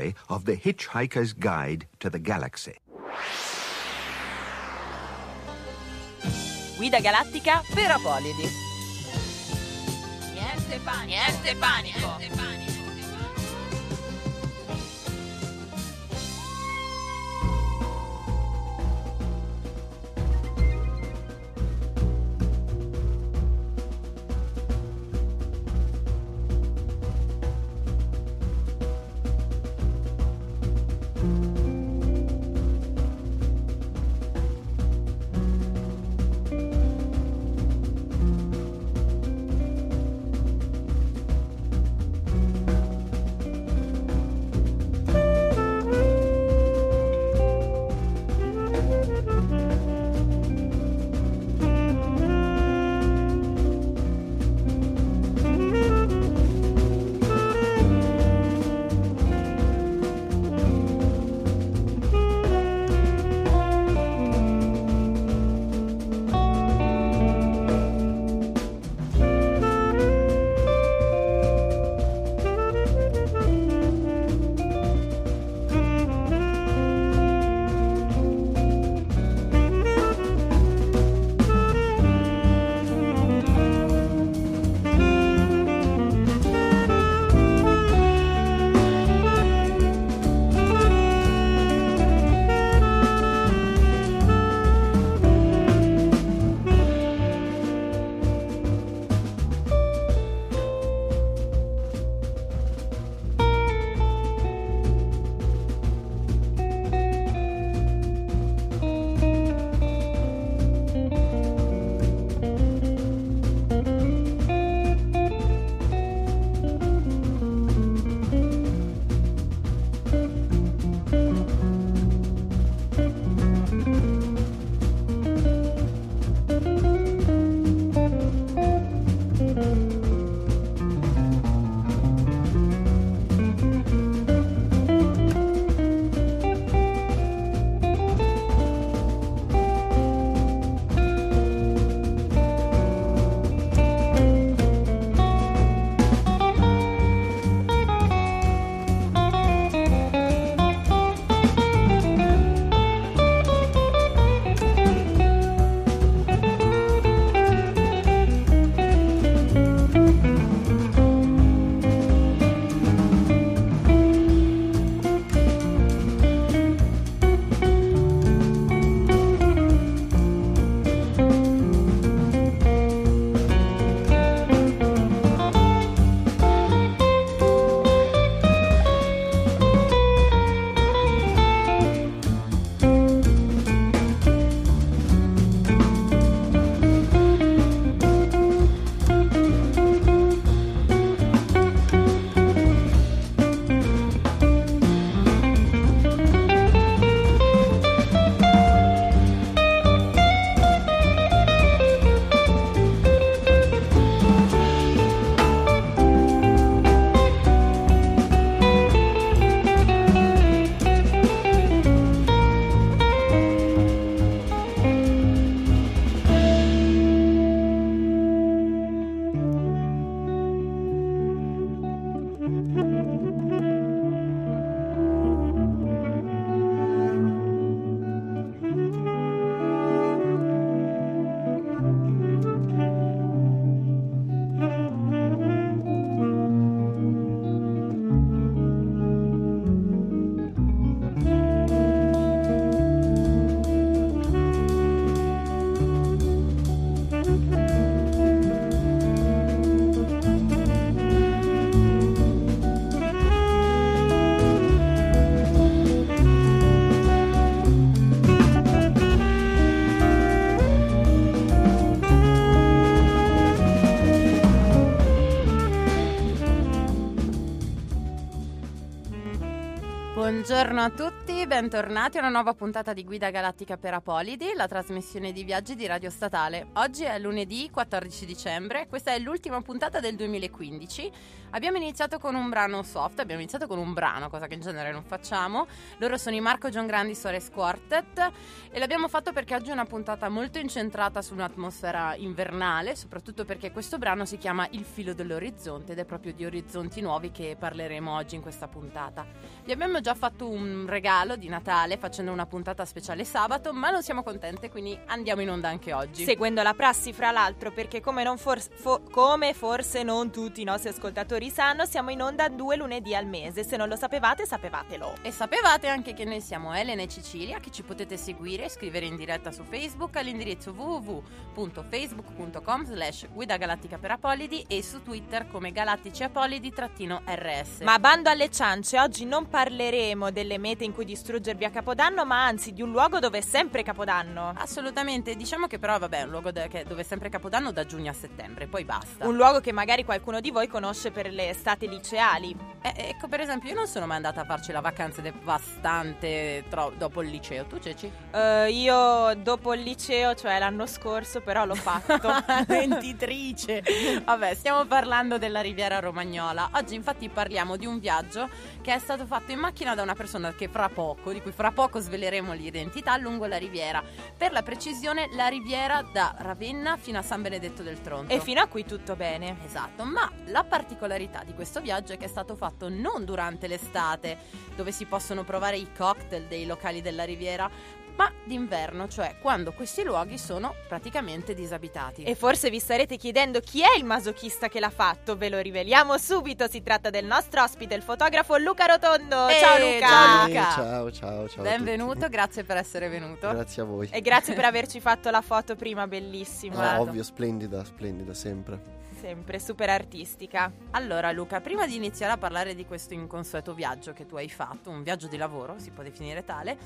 story of the Hitchhiker's Guide to the Galaxy. Guida galattica per Apolidi. Niente panico. Niente panico. Niente panico. Buongiorno a tutti, bentornati a una nuova puntata di Guida Galattica per Apolidi, la trasmissione di viaggi di Radio Statale. Oggi è lunedì 14 dicembre, questa è l'ultima puntata del 2015. Abbiamo iniziato con un brano soft, abbiamo iniziato con un brano, cosa che in genere non facciamo. Loro sono i Marco John Grandi Sores Quartet e l'abbiamo fatto perché oggi è una puntata molto incentrata su un'atmosfera invernale, soprattutto perché questo brano si chiama Il filo dell'orizzonte ed è proprio di orizzonti nuovi che parleremo oggi in questa puntata. Vi abbiamo già fatto un regalo di Natale facendo una puntata speciale sabato, ma non siamo contente, quindi andiamo in onda anche oggi. Seguendo la prassi, fra l'altro, perché come, for- fo- come forse non tutti i nostri ascoltatori sanno, siamo in onda due lunedì al mese. Se non lo sapevate, sapevatelo. E sapevate anche che noi siamo Elena e Cecilia, che ci potete seguire e scrivere in diretta su Facebook all'indirizzo www.facebook.com slash guida galattica per Apolidi e su Twitter come galattici apolidi-rs. Ma bando alle ciance, oggi non parleremo delle mete in cui distruggervi a Capodanno, ma anzi di un luogo dove è sempre Capodanno. Assolutamente, diciamo che però vabbè è un luogo dove è sempre Capodanno da giugno a settembre, poi basta. Un luogo che magari qualcuno di voi conosce per le estate liceali. Eh, ecco per esempio io non sono mai andata a farci la vacanza devastante tro- dopo il liceo, tu Ceci? Uh, io dopo il liceo, cioè l'anno scorso, però l'ho fatto. Ventitrice! vabbè, stiamo parlando della Riviera Romagnola. Oggi infatti parliamo di un viaggio che è stato fatto in macchina da una persona che fra poco, di cui fra poco sveleremo l'identità, lungo la riviera. Per la precisione, la riviera da Ravenna fino a San Benedetto del Tronto. E fino a qui tutto bene. Esatto, ma la particolarità di questo viaggio è che è stato fatto non durante l'estate, dove si possono provare i cocktail dei locali della riviera, ma d'inverno, cioè quando questi luoghi sono praticamente disabitati. E forse vi starete chiedendo chi è il masochista che l'ha fatto, ve lo riveliamo subito, si tratta del nostro ospite, il fotografo Luca Rotondo. Eeeh, ciao Luca! Ciao Luca! ciao, ciao, ciao. a Benvenuto, tutti. grazie per essere venuto. Grazie a voi. E grazie per averci fatto la foto prima, bellissima. Ah, ovvio, splendida, splendida, sempre. Sempre super artistica. Allora Luca, prima di iniziare a parlare di questo inconsueto viaggio che tu hai fatto, un viaggio di lavoro, si può definire tale,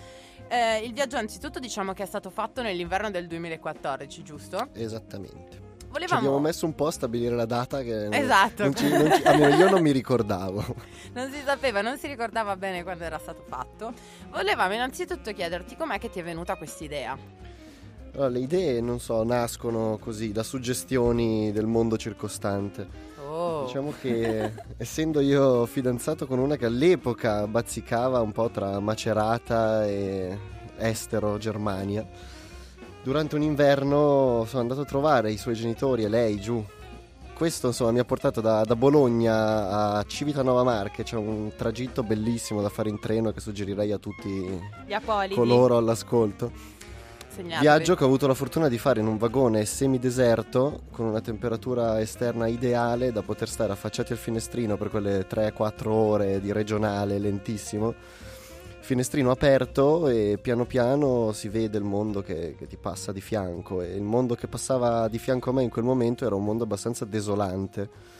eh, il viaggio anzitutto diciamo che è stato fatto nell'inverno del 2014, giusto? Esattamente. Ci Volevamo... abbiamo messo un po' a stabilire la data che Esatto. non ci- non ci- almeno io non mi ricordavo. Non si sapeva, non si ricordava bene quando era stato fatto. Volevamo innanzitutto chiederti com'è che ti è venuta questa idea. Allora, le idee, non so, nascono così da suggestioni del mondo circostante. Oh. Diciamo che essendo io fidanzato con una che all'epoca bazzicava un po' tra Macerata e Estero, Germania, durante un inverno sono andato a trovare i suoi genitori e lei giù. Questo insomma mi ha portato da, da Bologna a Civitanova Marche, c'è un tragitto bellissimo da fare in treno che suggerirei a tutti coloro all'ascolto. Segnatevi. Viaggio che ho avuto la fortuna di fare in un vagone semideserto con una temperatura esterna ideale da poter stare affacciati al finestrino per quelle 3-4 ore di regionale lentissimo. Finestrino aperto e piano piano si vede il mondo che, che ti passa di fianco e il mondo che passava di fianco a me in quel momento era un mondo abbastanza desolante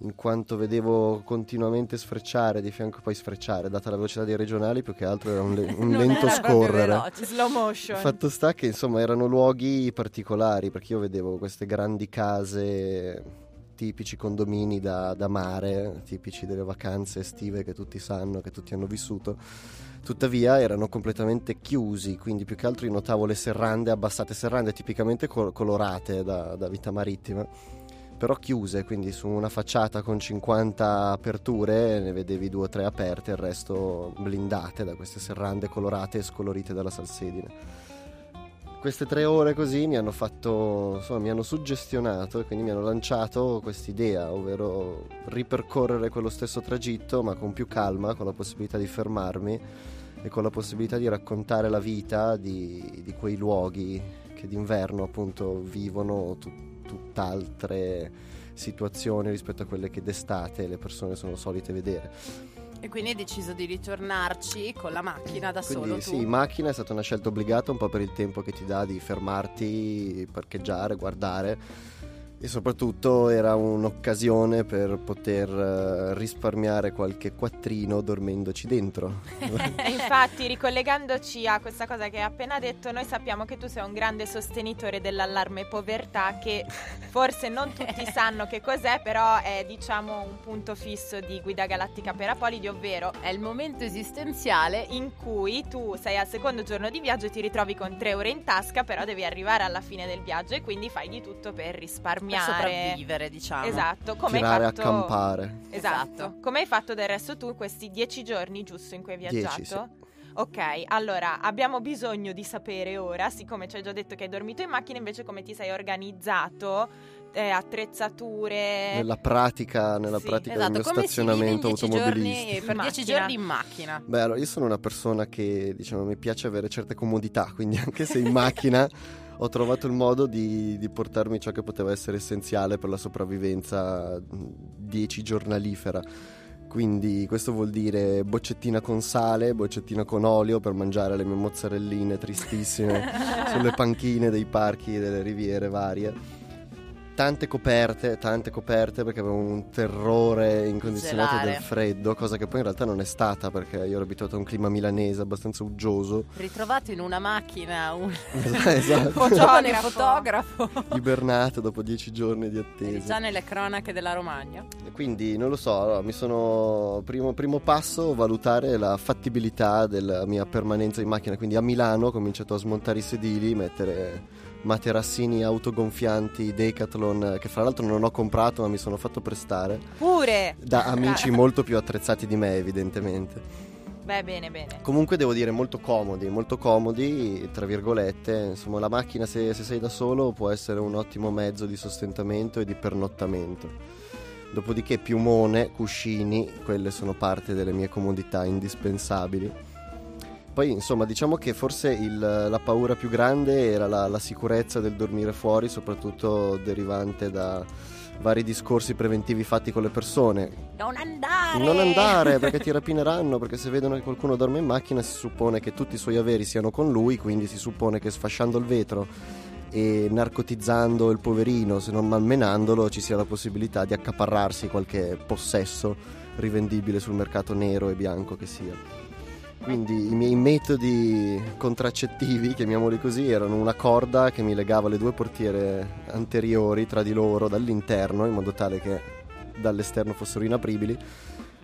in quanto vedevo continuamente sfrecciare di fianco poi sfrecciare data la velocità dei regionali più che altro era un, le- un lento scorrere veloce. Slow motion. Fatto sta che insomma erano luoghi particolari perché io vedevo queste grandi case, tipici condomini da, da mare, tipici delle vacanze estive che tutti sanno, che tutti hanno vissuto. Tuttavia erano completamente chiusi, quindi più che altro io notavo le serrande abbassate, serrande tipicamente col- colorate da, da vita marittima, però chiuse, quindi su una facciata con 50 aperture ne vedevi due o tre aperte, il resto blindate da queste serrande colorate e scolorite dalla salsedine. Queste tre ore così mi hanno fatto, insomma, mi hanno suggestionato e quindi mi hanno lanciato quest'idea, ovvero ripercorrere quello stesso tragitto ma con più calma, con la possibilità di fermarmi e con la possibilità di raccontare la vita di, di quei luoghi che d'inverno appunto vivono tu- tutt'altre situazioni rispetto a quelle che d'estate le persone sono solite vedere. E quindi hai deciso di ritornarci con la macchina da Quindi solo sì, tu. in macchina è stata una scelta obbligata un po' per il tempo che ti dà di fermarti, parcheggiare, guardare E soprattutto era un'occasione per poter eh, risparmiare qualche quattrino dormendoci dentro. Infatti, ricollegandoci a questa cosa che hai appena detto, noi sappiamo che tu sei un grande sostenitore dell'allarme povertà, che forse non tutti sanno che cos'è, però è diciamo un punto fisso di Guida Galattica per Apolidi, ovvero È il momento esistenziale in cui tu sei al secondo giorno di viaggio e ti ritrovi con tre ore in tasca, però devi arrivare alla fine del viaggio e quindi fai di tutto per risparmiare. Per sopravvivere, diciamo. Esatto, come Tirare hai a fatto... campare. Esatto. Esatto. Come hai fatto del resto tu questi dieci giorni giusto in cui hai viaggiato? Dieci, sì. Ok, allora abbiamo bisogno di sapere ora, siccome ci hai già detto che hai dormito in macchina, invece come ti sei organizzato, eh, attrezzature. Nella pratica, nella Sì, pratica Esatto, del mio stazionamento automobilistico. per dieci giorni in macchina. Beh, allora, io sono una persona che, diciamo, mi piace avere certe comodità, quindi anche se in macchina ho trovato il modo di, di portarmi ciò che poteva essere essenziale per la sopravvivenza mh, dieci giornalifera. Quindi questo vuol dire boccettina con sale, boccettina con olio per mangiare le mie mozzarelline tristissime sulle panchine dei parchi e delle riviere varie. Tante coperte, tante coperte perché avevo un terrore incondizionato Gelare. del freddo, cosa che poi in realtà non è stata perché io ero abituato a un clima milanese abbastanza uggioso. Ritrovato in una macchina un esatto. giovane Fotografo. fotografo. Ibernato dopo dieci giorni di Eri attesa. già nelle cronache della Romagna. Quindi non lo so, allora, mi sono primo, primo passo valutare la fattibilità della mia permanenza in macchina, quindi a Milano ho cominciato a smontare i sedili, mettere materassini autogonfianti Decathlon che fra l'altro non ho comprato ma mi sono fatto prestare Pure. da amici molto più attrezzati di me evidentemente. Beh, bene, bene. Comunque devo dire molto comodi, molto comodi, tra virgolette, insomma la macchina se, se sei da solo può essere un ottimo mezzo di sostentamento e di pernottamento. Dopodiché piumone, cuscini, quelle sono parte delle mie comodità indispensabili. Poi insomma diciamo che forse il- la paura più grande era la, la sicurezza del dormire fuori, soprattutto derivante da vari discorsi preventivi fatti con le persone, Non andare! non andare perché ti rapineranno, perché se vedono che qualcuno dorme in macchina si suppone che tutti i suoi averi siano con lui, quindi si suppone che sfasciando il vetro e narcotizzando il poverino, se non malmenandolo, ci sia la possibilità di accaparrarsi qualche possesso rivendibile sul mercato nero e bianco che sia. Quindi i miei metodi contraccettivi, chiamiamoli così, erano una corda che mi legava le due portiere anteriori tra di loro dall'interno in modo tale che dall'esterno fossero inapribili.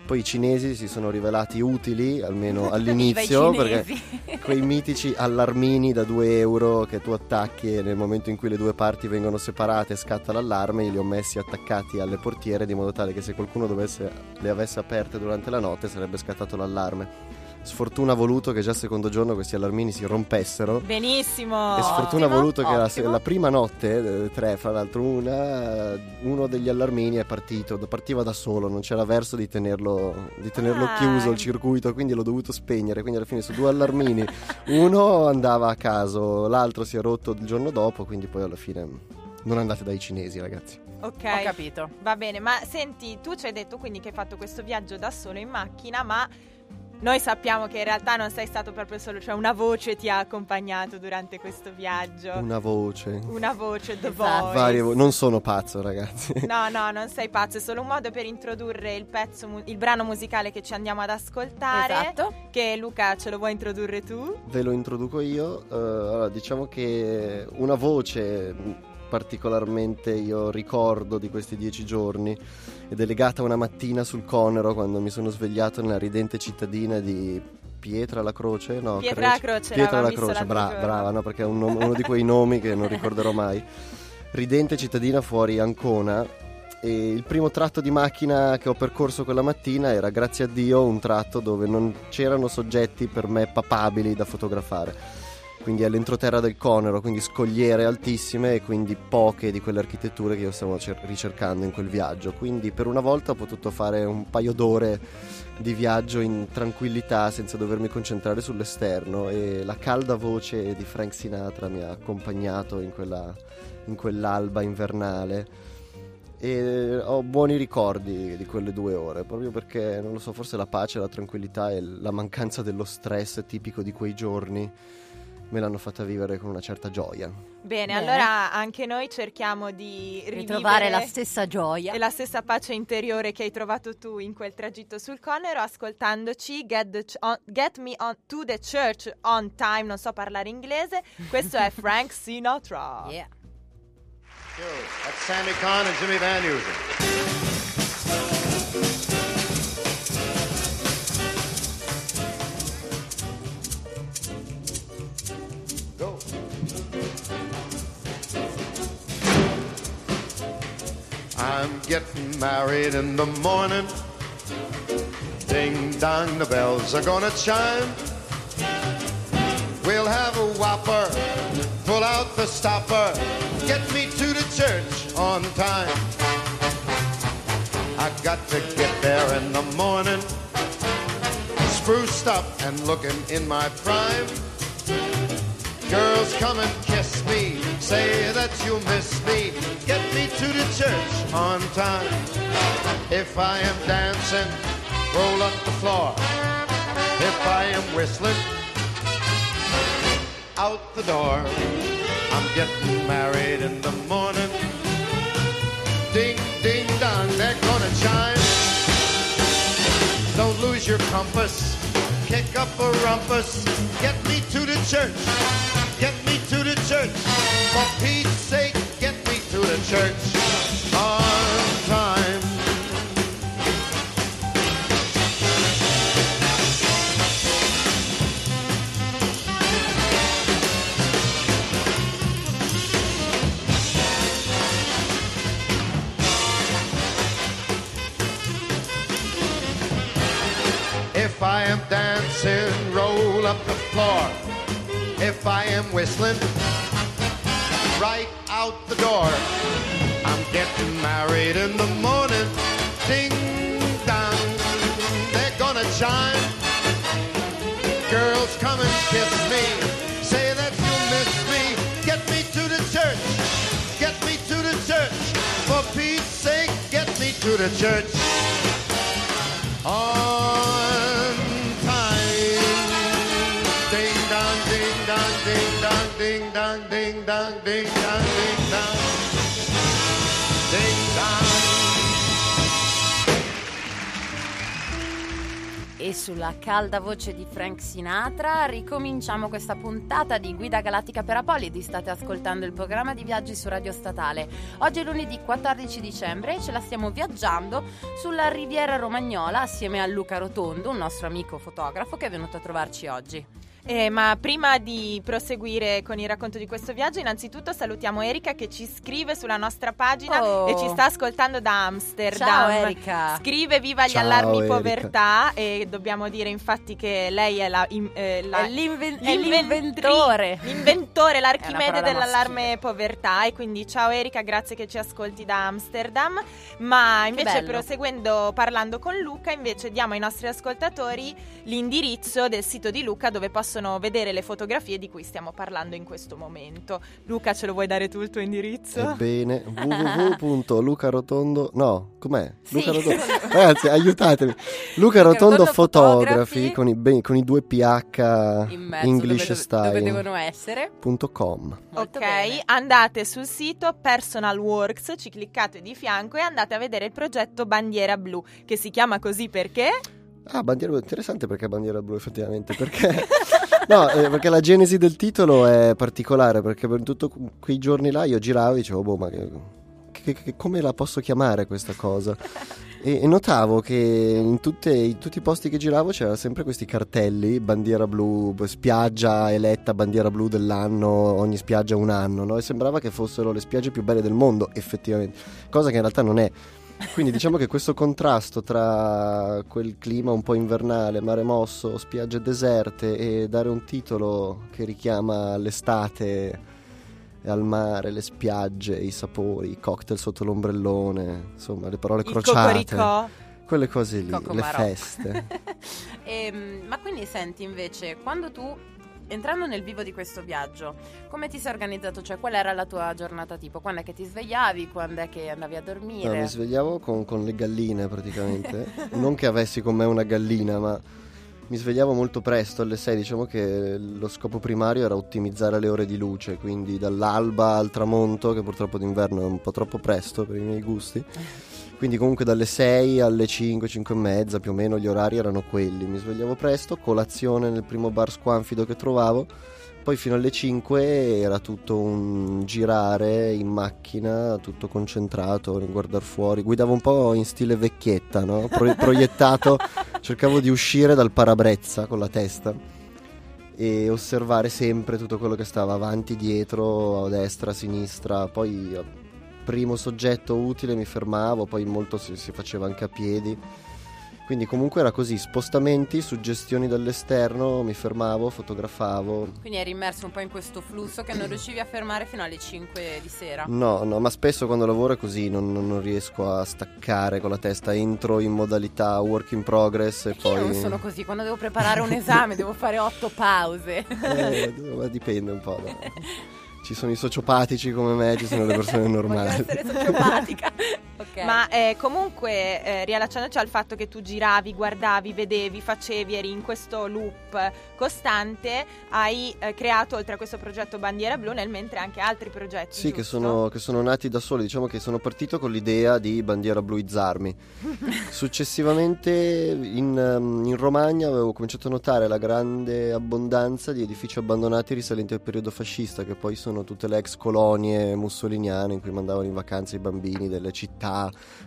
Poi i cinesi si sono rivelati utili, almeno all'inizio, perché quei mitici allarmini da 2 euro che tu attacchi e nel momento in cui le due parti vengono separate scatta l'allarme, io li ho messi attaccati alle portiere di modo tale che se qualcuno dovesse, le avesse aperte durante la notte sarebbe scattato l'allarme. Sfortuna ha voluto che già il secondo giorno questi allarmini si rompessero. Benissimo. E sfortuna ha Ottimo, voluto che la, la prima notte, eh, tre fra l'altro, una, uno degli allarmini è partito, partiva da solo, non c'era verso di tenerlo, di tenerlo Ah. chiuso il circuito, quindi l'ho dovuto spegnere. Quindi alla fine su due allarmini, uno andava a caso, l'altro si è rotto il giorno dopo, quindi poi alla fine non andate dai cinesi ragazzi. Ok. Ho capito. Va bene, ma senti, tu ci hai detto quindi che hai fatto questo viaggio da solo in macchina, ma noi sappiamo che in realtà non sei stato proprio solo, cioè una voce ti ha accompagnato durante questo viaggio. Una voce. Una voce, The Esatto. Voice. Varie vo- non sono pazzo ragazzi. No, no, non sei pazzo, è solo un modo per introdurre il pezzo, mu- il brano musicale che ci andiamo ad ascoltare. Esatto. Che Luca ce lo vuoi introdurre tu? Ve lo introduco io. Eh, allora, diciamo che una voce particolarmente io ricordo di questi dieci giorni ed è legata a una mattina sul Conero quando mi sono svegliato nella ridente cittadina di Pietra la Croce. No, Pietra la Crece- Croce, Pietra la Croce, bra- brava, no, perché è un nom- uno di quei nomi che non ricorderò mai. Ridente cittadina fuori Ancona. E il primo tratto di macchina che ho percorso quella mattina era, grazie a Dio, un tratto dove non c'erano soggetti per me papabili da fotografare. Quindi è l'entroterra del Conero, quindi scogliere altissime e quindi poche di quelle architetture che io stavo cer- ricercando in quel viaggio. Quindi per una volta ho potuto fare un paio d'ore di viaggio in tranquillità senza dovermi concentrare sull'esterno e la calda voce di Frank Sinatra mi ha accompagnato in, quella, in quell'alba invernale e ho buoni ricordi di quelle due ore proprio perché non lo so forse la pace la tranquillità e la mancanza dello stress tipico di quei giorni me l'hanno fatta vivere con una certa gioia. Bene, Bene. allora anche noi cerchiamo di Ritrovare la stessa gioia. e la stessa pace interiore che hai trovato tu in quel tragitto sul Conero ascoltandoci Get, the Ch- on- Get Me on to the Church on Time, non so parlare inglese, questo è Frank Sinatra. Yeah. That's Sammy Kahn and Jimmy Van Heusen. I'm getting married in the morning. Ding dong, the bells are gonna chime. We'll have a whopper, pull out the stopper, get me to the church on time. I got to get there in the morning, spruced up and looking in my prime. Girls come and kiss me, say that you miss me, get me to the church on time. If I am dancing, roll up the floor. If I am whistling, out the door. I'm getting married in the morning. Ding, ding, dong, they're gonna chime. Don't lose your compass. Kick up a rumpus. Get me to the church. Get me to the church. For Pete's sake, get me to the church on time. If I am dancing, roll up the floor. If I am whistling, right out the door. I'm getting married in the morning. Ding dong, they're gonna chime. Girls come and kiss me, say that you miss me. Get me to the church, get me to the church. For Pete's sake, get me to the church on ding dong, ding dong, ding dong. E sulla calda voce di Frank Sinatra ricominciamo questa puntata di Guida Galattica per Apolidi. State ascoltando il programma di viaggi su Radio Statale. Oggi è lunedì 14 dicembre e ce la stiamo viaggiando sulla Riviera Romagnola assieme a Luca Rotondo, un nostro amico fotografo che è venuto a trovarci oggi. Eh, ma prima di proseguire con il racconto di questo viaggio, innanzitutto salutiamo Erika che ci scrive sulla nostra pagina Oh. e ci sta ascoltando da Amsterdam. Ciao Erika! Scrive viva gli Ciao, allarmi Erika. povertà e dobbiamo dire infatti che lei è la, im- eh, la- È l'inven- l'inventore. l'inventore, l'archimede dell'allarme povertà e quindi ciao Erika, grazie che ci ascolti da Amsterdam. Ma invece proseguendo parlando con Luca, invece diamo ai nostri ascoltatori l'indirizzo del sito di Luca dove possono vedere le fotografie di cui stiamo parlando in questo momento. Luca, ce lo vuoi dare tu il tuo indirizzo? Ebbene, www.lucarotondo No, com'è? Sì. Luca Rotondo. Ragazzi, aiutatemi. Luca Rotondo Fotografi con i, ben- con i due PH In mezzo English dove, Style. dove devono essere. punto com. Molto ok, bene. andate sul sito Personal Works, ci cliccate di fianco e andate a vedere il progetto Bandiera Blu, che si chiama così perché? Ah, bandiera blu, interessante perché bandiera blu effettivamente, perché... no, eh, perché la genesi del titolo è particolare, perché per tutti quei giorni là io giravo e dicevo, boh, ma che, che- che- come la posso chiamare questa cosa? E, e notavo che in, tutte- in tutti i posti che giravo c'erano sempre questi cartelli, bandiera blu, spiaggia eletta bandiera blu dell'anno, ogni spiaggia un anno, no? E sembrava che fossero le spiagge più belle del mondo, effettivamente, cosa che in realtà non è. Quindi diciamo che questo contrasto tra quel clima un po' invernale, mare mosso, spiagge deserte e dare un titolo che richiama l'estate e al mare, le spiagge, i sapori, i cocktail sotto l'ombrellone, insomma le parole Il crociate, Cocoricò. quelle cose lì, Coco le feste. Ehm, ma quindi senti invece, quando tu, entrando nel vivo di questo viaggio, come ti sei organizzato? Cioè, qual era la tua giornata tipo? Quando è che ti svegliavi? Quando è che andavi a No, dormire? mi svegliavo con, con le galline praticamente, non che avessi con me una gallina, ma mi svegliavo molto presto alle 6, diciamo che lo scopo primario era ottimizzare le ore di luce, quindi dall'alba al tramonto, che purtroppo d'inverno è un po' troppo presto per i miei gusti. Quindi comunque dalle 6 alle 5, 5 e mezza più o meno gli orari erano quelli. Mi svegliavo presto, colazione nel primo bar squanfido che trovavo, poi fino alle 5 era tutto un girare in macchina, tutto concentrato, guardare fuori. Guidavo un po' in stile vecchietta, no? Pro- proiettato, cercavo di uscire dal parabrezza con la testa e osservare sempre tutto quello che stava avanti, dietro, a destra, a sinistra. Poi primo soggetto utile mi fermavo, poi molto si, si faceva anche a piedi. Quindi comunque era così, spostamenti, suggestioni dall'esterno, mi fermavo, fotografavo. Quindi eri immerso un po' in questo flusso che non riuscivi a fermare fino alle 5 di sera. No, no, ma spesso quando lavoro è così, non, non- riesco a staccare con la testa, entro in modalità work in progress e Perché io poi... non sono così, quando devo preparare un esame devo fare otto pause. Eh, ma dipende un po'. da- Ci sono i sociopatici come me, ci sono le persone Voglio normali. essere sociopatica. Ok. Ma eh, comunque, eh, riallacciandoci al fatto che tu giravi, guardavi, vedevi, facevi, eri in questo loop costante, hai eh, creato oltre a questo progetto Bandiera Blu nel mentre anche altri progetti. Sì, che sono, che sono nati da soli, diciamo che sono partito con l'idea di bandiera bluizzarmi. Successivamente in, um, in Romagna avevo cominciato a notare la grande abbondanza di edifici abbandonati risalenti al periodo fascista, che poi sono tutte le ex colonie mussoliniane in cui mandavano in vacanza i bambini delle città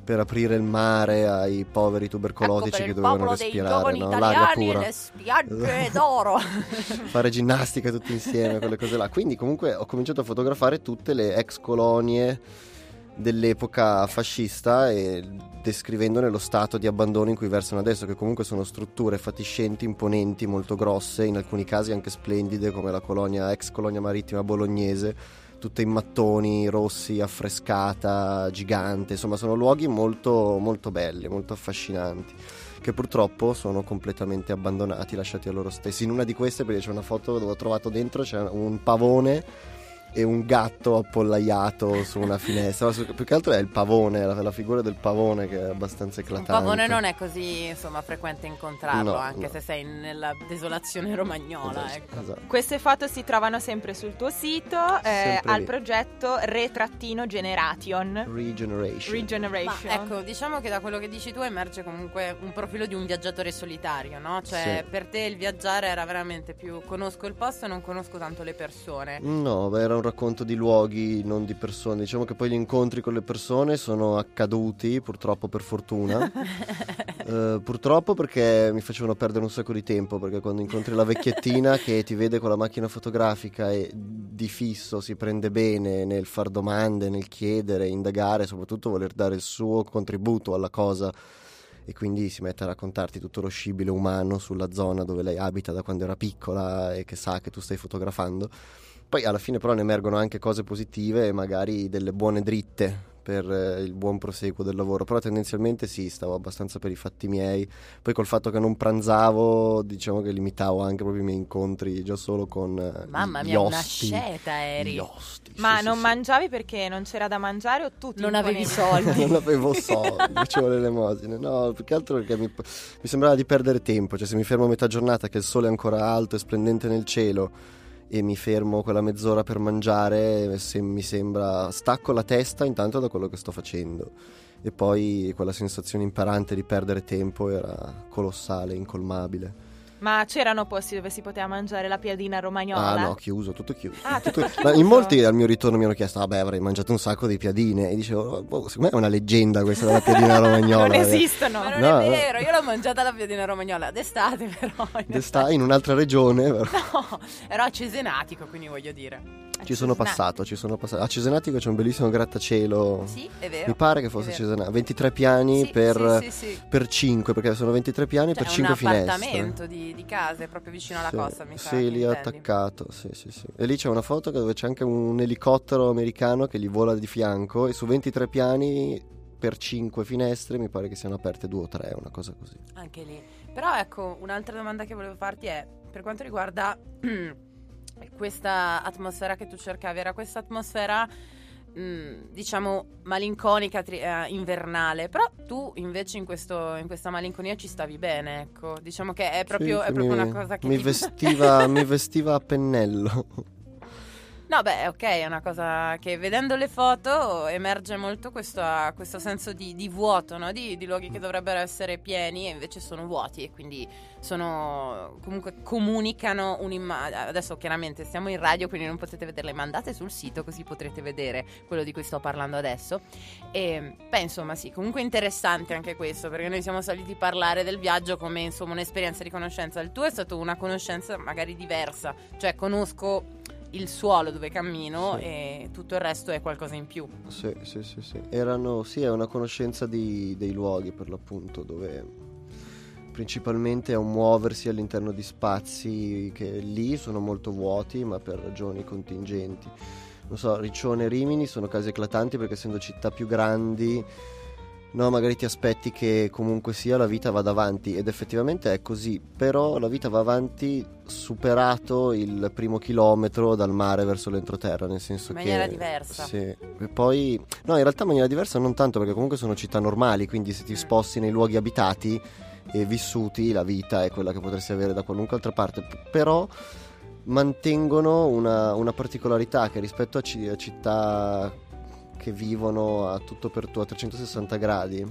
per aprire il mare ai poveri tubercolotici ecco, che dovevano respirare, no? l'aria pura. le spiagge d'oro. fare ginnastica tutti insieme, quelle cose là. Quindi comunque ho cominciato a fotografare tutte le ex colonie dell'epoca fascista e descrivendone lo stato di abbandono in cui versano adesso, che comunque sono strutture fatiscenti, imponenti, molto grosse, in alcuni casi anche splendide come la colonia, ex colonia marittima bolognese, tutte in mattoni rossi, affrescata, gigante, insomma sono luoghi molto, molto belli, molto affascinanti che purtroppo sono completamente abbandonati, lasciati a loro stessi. In una di queste, perché c'è una foto dove ho trovato dentro c'è un pavone e un gatto appollaiato su una finestra. Su- più che altro è il pavone, la, la figura del pavone che è abbastanza eclatante. pavone non è così insomma frequente incontrarlo, No, anche no. se sei nella desolazione romagnola. Esatto, ecco. esatto. Queste foto si trovano sempre sul tuo sito, eh, al lì. progetto Re-Generation. Regeneration. Ma Regeneration. ecco, diciamo che da quello che dici tu emerge comunque un profilo di un viaggiatore solitario, no? Cioè, Sì. per te il viaggiare era veramente più conosco il posto e non conosco tanto le persone. No, beh, era un racconto di luoghi, non di persone. Diciamo che poi gli incontri con le persone sono accaduti, purtroppo per fortuna. Eh, purtroppo perché mi facevano perdere un sacco di tempo, perché quando incontri la vecchiettina che ti vede con la macchina fotografica e di fisso si prende bene nel far domande, nel chiedere, indagare, soprattutto voler dare il suo contributo alla cosa e quindi si mette a raccontarti tutto lo scibile umano sulla zona dove lei abita da quando era piccola e che sa che tu stai fotografando. Poi alla fine però ne emergono anche cose positive e magari delle buone dritte per eh, il buon proseguo del lavoro, però tendenzialmente sì, stavo abbastanza per i fatti miei. Poi col fatto che non pranzavo, diciamo che limitavo anche proprio i miei incontri già solo con eh, Mamma gli mia, una osti. sceta eri. Gli osti. Ma sì, non sì, sì. mangiavi perché non c'era da mangiare o tu ti Non avevi soldi. non avevo soldi, facevo l'elemosina. No, più che altro perché mi, mi sembrava di perdere tempo. Cioè, se mi fermo a metà giornata che il sole è ancora alto e splendente nel cielo e mi fermo quella mezz'ora per mangiare, se mi sembra stacco la testa intanto da quello che sto facendo. E poi quella sensazione imperante di perdere tempo era colossale, incolmabile. Ma c'erano posti dove si poteva mangiare la piadina romagnola? Ah no, chiuso, tutto chiuso. Ah, Tutto- tutto Ma chiuso. in molti al mio ritorno mi hanno chiesto, vabbè avrei mangiato un sacco di piadine. E dicevo, boh, secondo me è una leggenda questa della piadina romagnola. non eh. esistono. Ma non No, è no. vero, io l'ho mangiata la piadina romagnola d'estate però. in Sta in un'altra regione, però. No, ero a Cesenatico, quindi voglio dire. Ci sono passato, ci sono passato. A Cesenatico c'è un bellissimo grattacielo. Sì, è vero. Mi pare che è fosse. Cesenatico. 23 piani Sì, per, sì, sì, sì. per 5, perché sono 23 piani Cioè, per 5 un finestre. appartamento di, di case proprio vicino alla costa, mi sa. Sì, lì intendi. attaccato. Sì, sì, sì. E lì c'è una foto dove c'è anche un elicottero americano che gli vola di fianco. E su 23 piani per 5 finestre mi pare che siano aperte 2 o 3, una cosa così. Anche lì. Però ecco, un'altra domanda che volevo farti è, per quanto riguarda questa atmosfera che tu cercavi, era questa atmosfera mh, diciamo malinconica tri- eh, invernale, però tu invece in, questo, in questa malinconia ci stavi bene, ecco. Diciamo che è proprio, Sì, è proprio mi, una cosa che mi ti- vestiva, mi vestiva a pennello. No, beh, ok, è una cosa che vedendo le foto emerge molto questo, questo senso di, di vuoto, no? di, di luoghi che dovrebbero essere pieni e invece sono vuoti e quindi sono comunque comunicano un'immagine. Adesso chiaramente stiamo in radio, quindi non potete vederle, ma andate sul sito così potrete vedere quello di cui sto parlando adesso. E beh, insomma, sì, comunque interessante anche questo, perché noi siamo soliti parlare del viaggio come insomma un'esperienza di conoscenza. Il tuo è stato una conoscenza magari diversa, cioè conosco il suolo dove cammino Sì. e tutto il resto è qualcosa in più. Sì, sì, sì, sì. Erano, sì, è una conoscenza di- dei luoghi per l'appunto, dove principalmente è un muoversi all'interno di spazi che lì sono molto vuoti, ma per ragioni contingenti. Non so, Riccione e Rimini sono casi eclatanti perché essendo città più grandi, no, magari ti aspetti che comunque sia la vita vada avanti ed effettivamente è così, però la vita va avanti superato il primo chilometro dal mare verso l'entroterra, nel senso In che... maniera diversa. Sì, e poi... No, in realtà in maniera diversa non tanto perché comunque sono città normali, quindi se ti sposti nei luoghi abitati e vissuti, la vita è quella che potresti avere da qualunque altra parte, però mantengono una, una particolarità che rispetto a, ci- a città che vivono a tutto per tu a 360 gradi,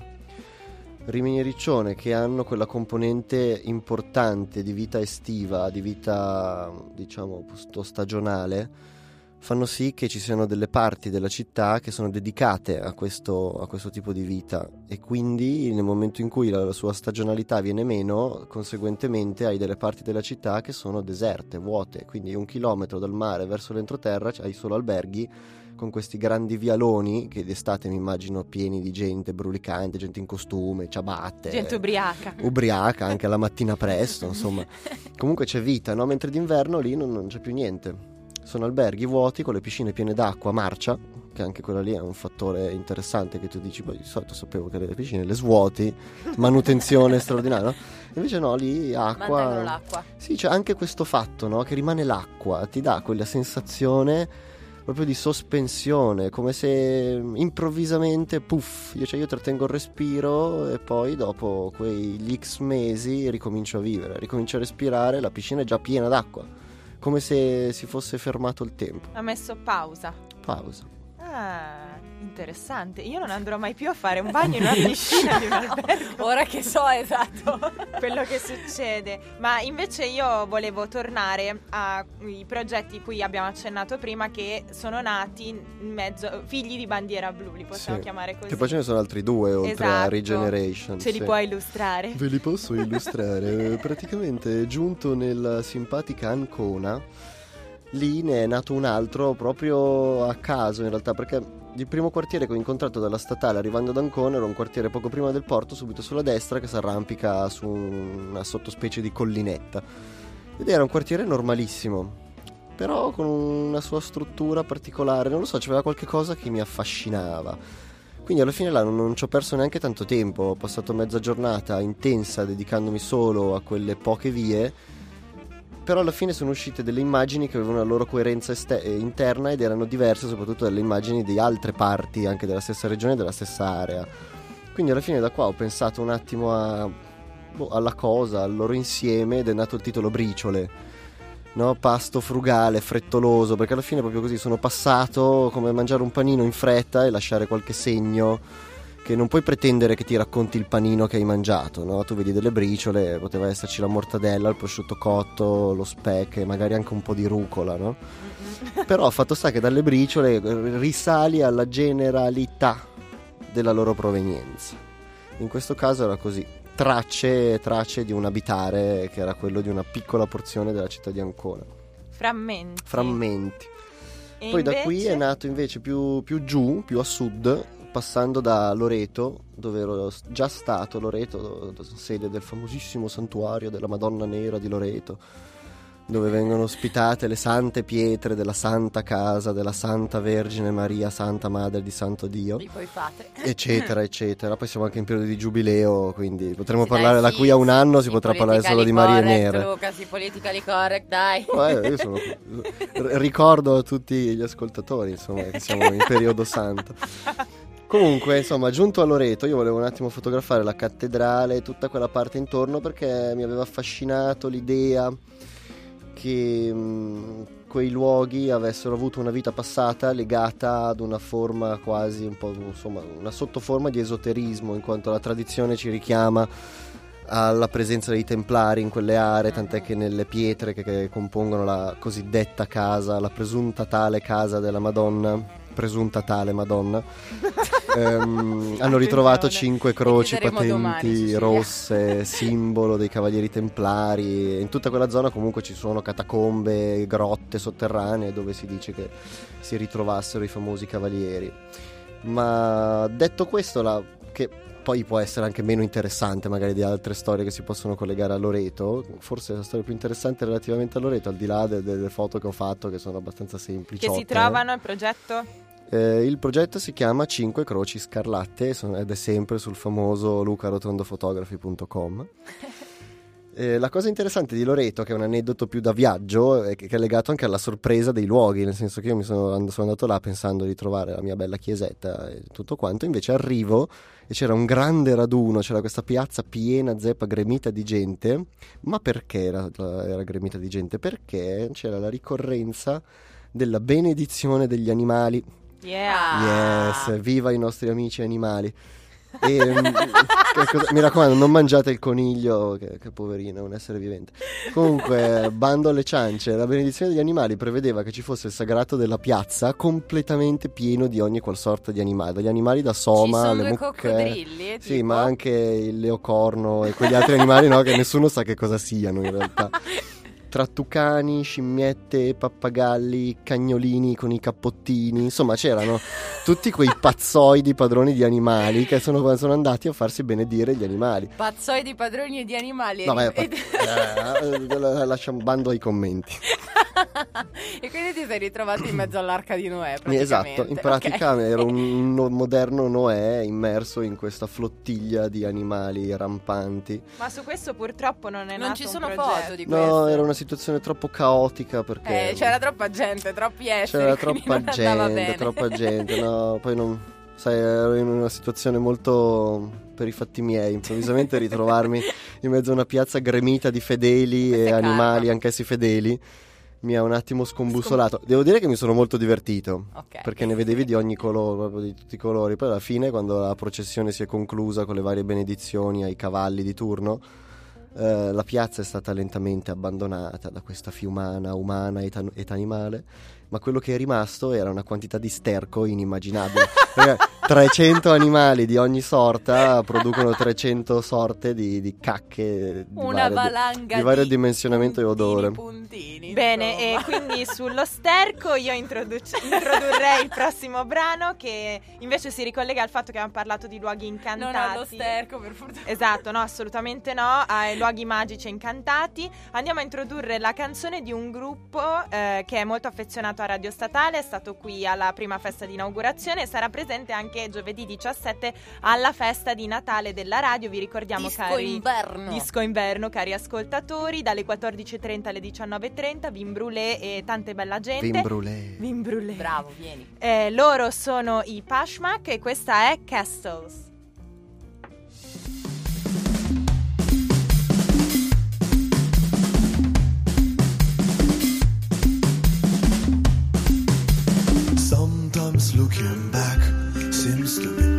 Rimini e Riccione che hanno quella componente importante di vita estiva, di vita diciamo stagionale, fanno sì che ci siano delle parti della città che sono dedicate a questo, a questo tipo di vita. E quindi nel momento in cui la, la sua stagionalità viene meno, conseguentemente hai delle parti della città che sono deserte, vuote, quindi un chilometro dal mare verso l'entroterra hai solo alberghi con questi grandi vialoni che d'estate mi immagino pieni di gente brulicante, gente in costume, ciabatte. Gente ubriaca. Ubriaca anche la mattina presto, insomma. Comunque c'è vita, no? Mentre d'inverno lì non, non c'è più niente. Sono alberghi vuoti con le piscine piene d'acqua, marcia, che anche quella lì è un fattore interessante che tu dici, poi di solito sapevo che le piscine le svuoti, manutenzione straordinaria, no? Invece no, lì acqua... Mantengono l'acqua. Sì, c'è anche questo fatto, no? Che rimane l'acqua, ti dà quella sensazione proprio di sospensione, come se improvvisamente, puff, io, cioè io trattengo il respiro e poi dopo quegli X mesi ricomincio a vivere, ricomincio a respirare, la piscina è già piena d'acqua, come se si fosse fermato il tempo. Ha messo pausa. Pausa. Ah, interessante. Io non andrò mai più a fare un bagno in una piscina di un albergo. Ora che so esatto. quello che succede. Ma invece io volevo tornare ai progetti cui abbiamo accennato prima che sono nati in mezzo figli di bandiera blu, li possiamo Sì. chiamare così. Che poi ce ne sono altri due oltre a Esatto. Regeneration. Ce li sì. puoi illustrare? Ve li posso illustrare. Praticamente è giunto nella simpatica Ancona. Lì ne è nato un altro proprio a caso in realtà perché il primo quartiere che ho incontrato dalla statale arrivando ad Ancona era un quartiere poco prima del porto, subito sulla destra, che si arrampica su una sottospecie di collinetta. Ed era un quartiere normalissimo, però con una sua struttura particolare, non lo so, c'era qualche cosa che mi affascinava. Quindi alla fine là non, non ci ho perso neanche tanto tempo, ho passato mezza giornata intensa dedicandomi solo a quelle poche vie, però alla fine sono uscite delle immagini che avevano la loro coerenza este- eh, interna ed erano diverse soprattutto dalle immagini di altre parti anche della stessa regione e della stessa area. Quindi alla fine da qua ho pensato un attimo a- boh, alla cosa, al loro insieme ed è nato il titolo Briciole. No, pasto frugale, frettoloso, perché alla fine proprio così, sono passato come mangiare un panino in fretta e lasciare qualche segno che non puoi pretendere che ti racconti il panino che hai mangiato, no? Tu vedi delle briciole, poteva esserci la mortadella, il prosciutto cotto, lo speck e magari anche un po' di rucola, no? Però fatto sta che dalle briciole risali alla generalità della loro provenienza. In questo caso era così, tracce, tracce di un abitare che era quello di una piccola porzione della città di Ancona, Frammenti. frammenti. E Poi da qui invece- è nato invece più, più giù, più a sud, passando da Loreto, dove ero già stato, Loreto, sede del famosissimo santuario della Madonna Nera di Loreto, dove vengono ospitate le sante pietre della Santa Casa della Santa Vergine Maria, Santa Madre di Santo Dio, eccetera, eccetera. Poi siamo anche in periodo di giubileo, quindi potremo Sì, parlare dai, da qui a un anno, si potrà parlare solo di Marie correct, Nere. Luca, sì, politically correct, dai. Eh, io sono- ricordo a tutti gli ascoltatori insomma, che siamo in periodo santo. Comunque, insomma, giunto a Loreto, io volevo un attimo fotografare la cattedrale e tutta quella parte intorno perché mi aveva affascinato l'idea che mh, quei luoghi avessero avuto una vita passata legata ad una forma quasi un po', insomma, una sottoforma di esoterismo, in quanto la tradizione ci richiama alla presenza dei templari in quelle aree, tant'è che nelle pietre che, che compongono la cosiddetta casa, la presunta tale casa della Madonna, presunta tale Madonna, ehm, hanno ritrovato cinque croci patenti domani, rosse, simbolo dei cavalieri templari. In tutta quella zona comunque ci sono catacombe, grotte sotterranee dove si dice che si ritrovassero i famosi cavalieri. Ma detto questo, la, che poi può essere anche meno interessante magari di altre storie che si possono collegare a Loreto, forse la storia più interessante relativamente a Loreto, al di là de- delle foto che ho fatto che sono abbastanza semplici. Che si trovano il progetto? Eh, il progetto si chiama 5 Croci Scarlatte sono- ed è sempre sul famoso lucarotondofotografi.com. Eh, la cosa interessante di Loreto, che è un aneddoto più da viaggio, è che, è legato anche alla sorpresa dei luoghi, nel senso che io mi sono, and- sono andato là pensando di trovare la mia bella chiesetta e tutto quanto, invece arrivo e c'era un grande raduno, c'era questa piazza piena, zeppa, gremita di gente. Ma perché era, era gremita di gente? Perché c'era la ricorrenza della benedizione degli animali Yeah. Yes, viva i nostri amici animali. E, mm, che cosa- mi raccomando, non mangiate il coniglio, che, che poverino, è un essere vivente. Comunque, bando alle ciance, la benedizione degli animali prevedeva che ci fosse il sagrato della piazza completamente pieno di ogni qual sorta di animale, dagli animali da Ci soma, sono le due mucche. coccodrilli, Sì, tipo? ma anche il leocorno e quegli altri animali no, che nessuno sa che cosa siano in realtà. Tra tucani, scimmiette, pappagalli, cagnolini con i cappottini, insomma c'erano tutti quei pazzoidi padroni di animali che sono, sono andati a farsi benedire gli animali. Pazzoidi padroni di animali. No, ma e, eh, lasciamo bando ai commenti. e quindi ti sei ritrovato in mezzo all'arca di Noè, Esatto, in pratica ero un no- moderno Noè immerso in questa flottiglia di animali rampanti. Ma su questo purtroppo non è Non nato ci un sono progetto. foto di questo. No, era una situazione troppo caotica perché Eh, c'era troppa gente, troppi esseri. c'era troppa gente, troppa gente, no, poi non sai, ero in una situazione molto per i fatti miei, improvvisamente ritrovarmi in mezzo a una piazza gremita di fedeli Questo e animali anch'essi fedeli. Mi ha un attimo scombussolato. Devo dire che mi sono molto divertito. Ok. Perché ne vedevi di ogni colore, proprio di tutti i colori. Poi alla fine, quando la processione si è conclusa con le varie benedizioni ai cavalli di turno, eh, la piazza è stata lentamente abbandonata da questa fiumana umana et, et animale. Ma quello che è rimasto era una quantità di sterco inimmaginabile. Perché 300 animali di ogni sorta producono 300 sorte di, di cacche di Una vario- valanga di vario di dimensionamento e puntini, odore. puntini, Bene, e quindi sullo sterco io introduc- introdurrei il prossimo brano che invece si ricollega al fatto che abbiamo parlato di luoghi incantati. Non allo sterco, per fortuna. Esatto, no, assolutamente no, ai luoghi magici e incantati. Andiamo a introdurre la canzone di un gruppo eh, che è molto affezionato a Radio Statale, è stato qui alla prima festa di inaugurazione e sarà presente anche giovedì 17 alla festa di Natale della radio. Vi ricordiamo Disco cari inverno. Disco inverno, cari ascoltatori, dalle 14.30 alle 19.30, Vin Brûlé e tante bella gente. Vin brûlé. Vin Brûlé. Bravo, vieni. Eh, loro sono i Pashmak e questa è Castles. Sometimes looking back seems be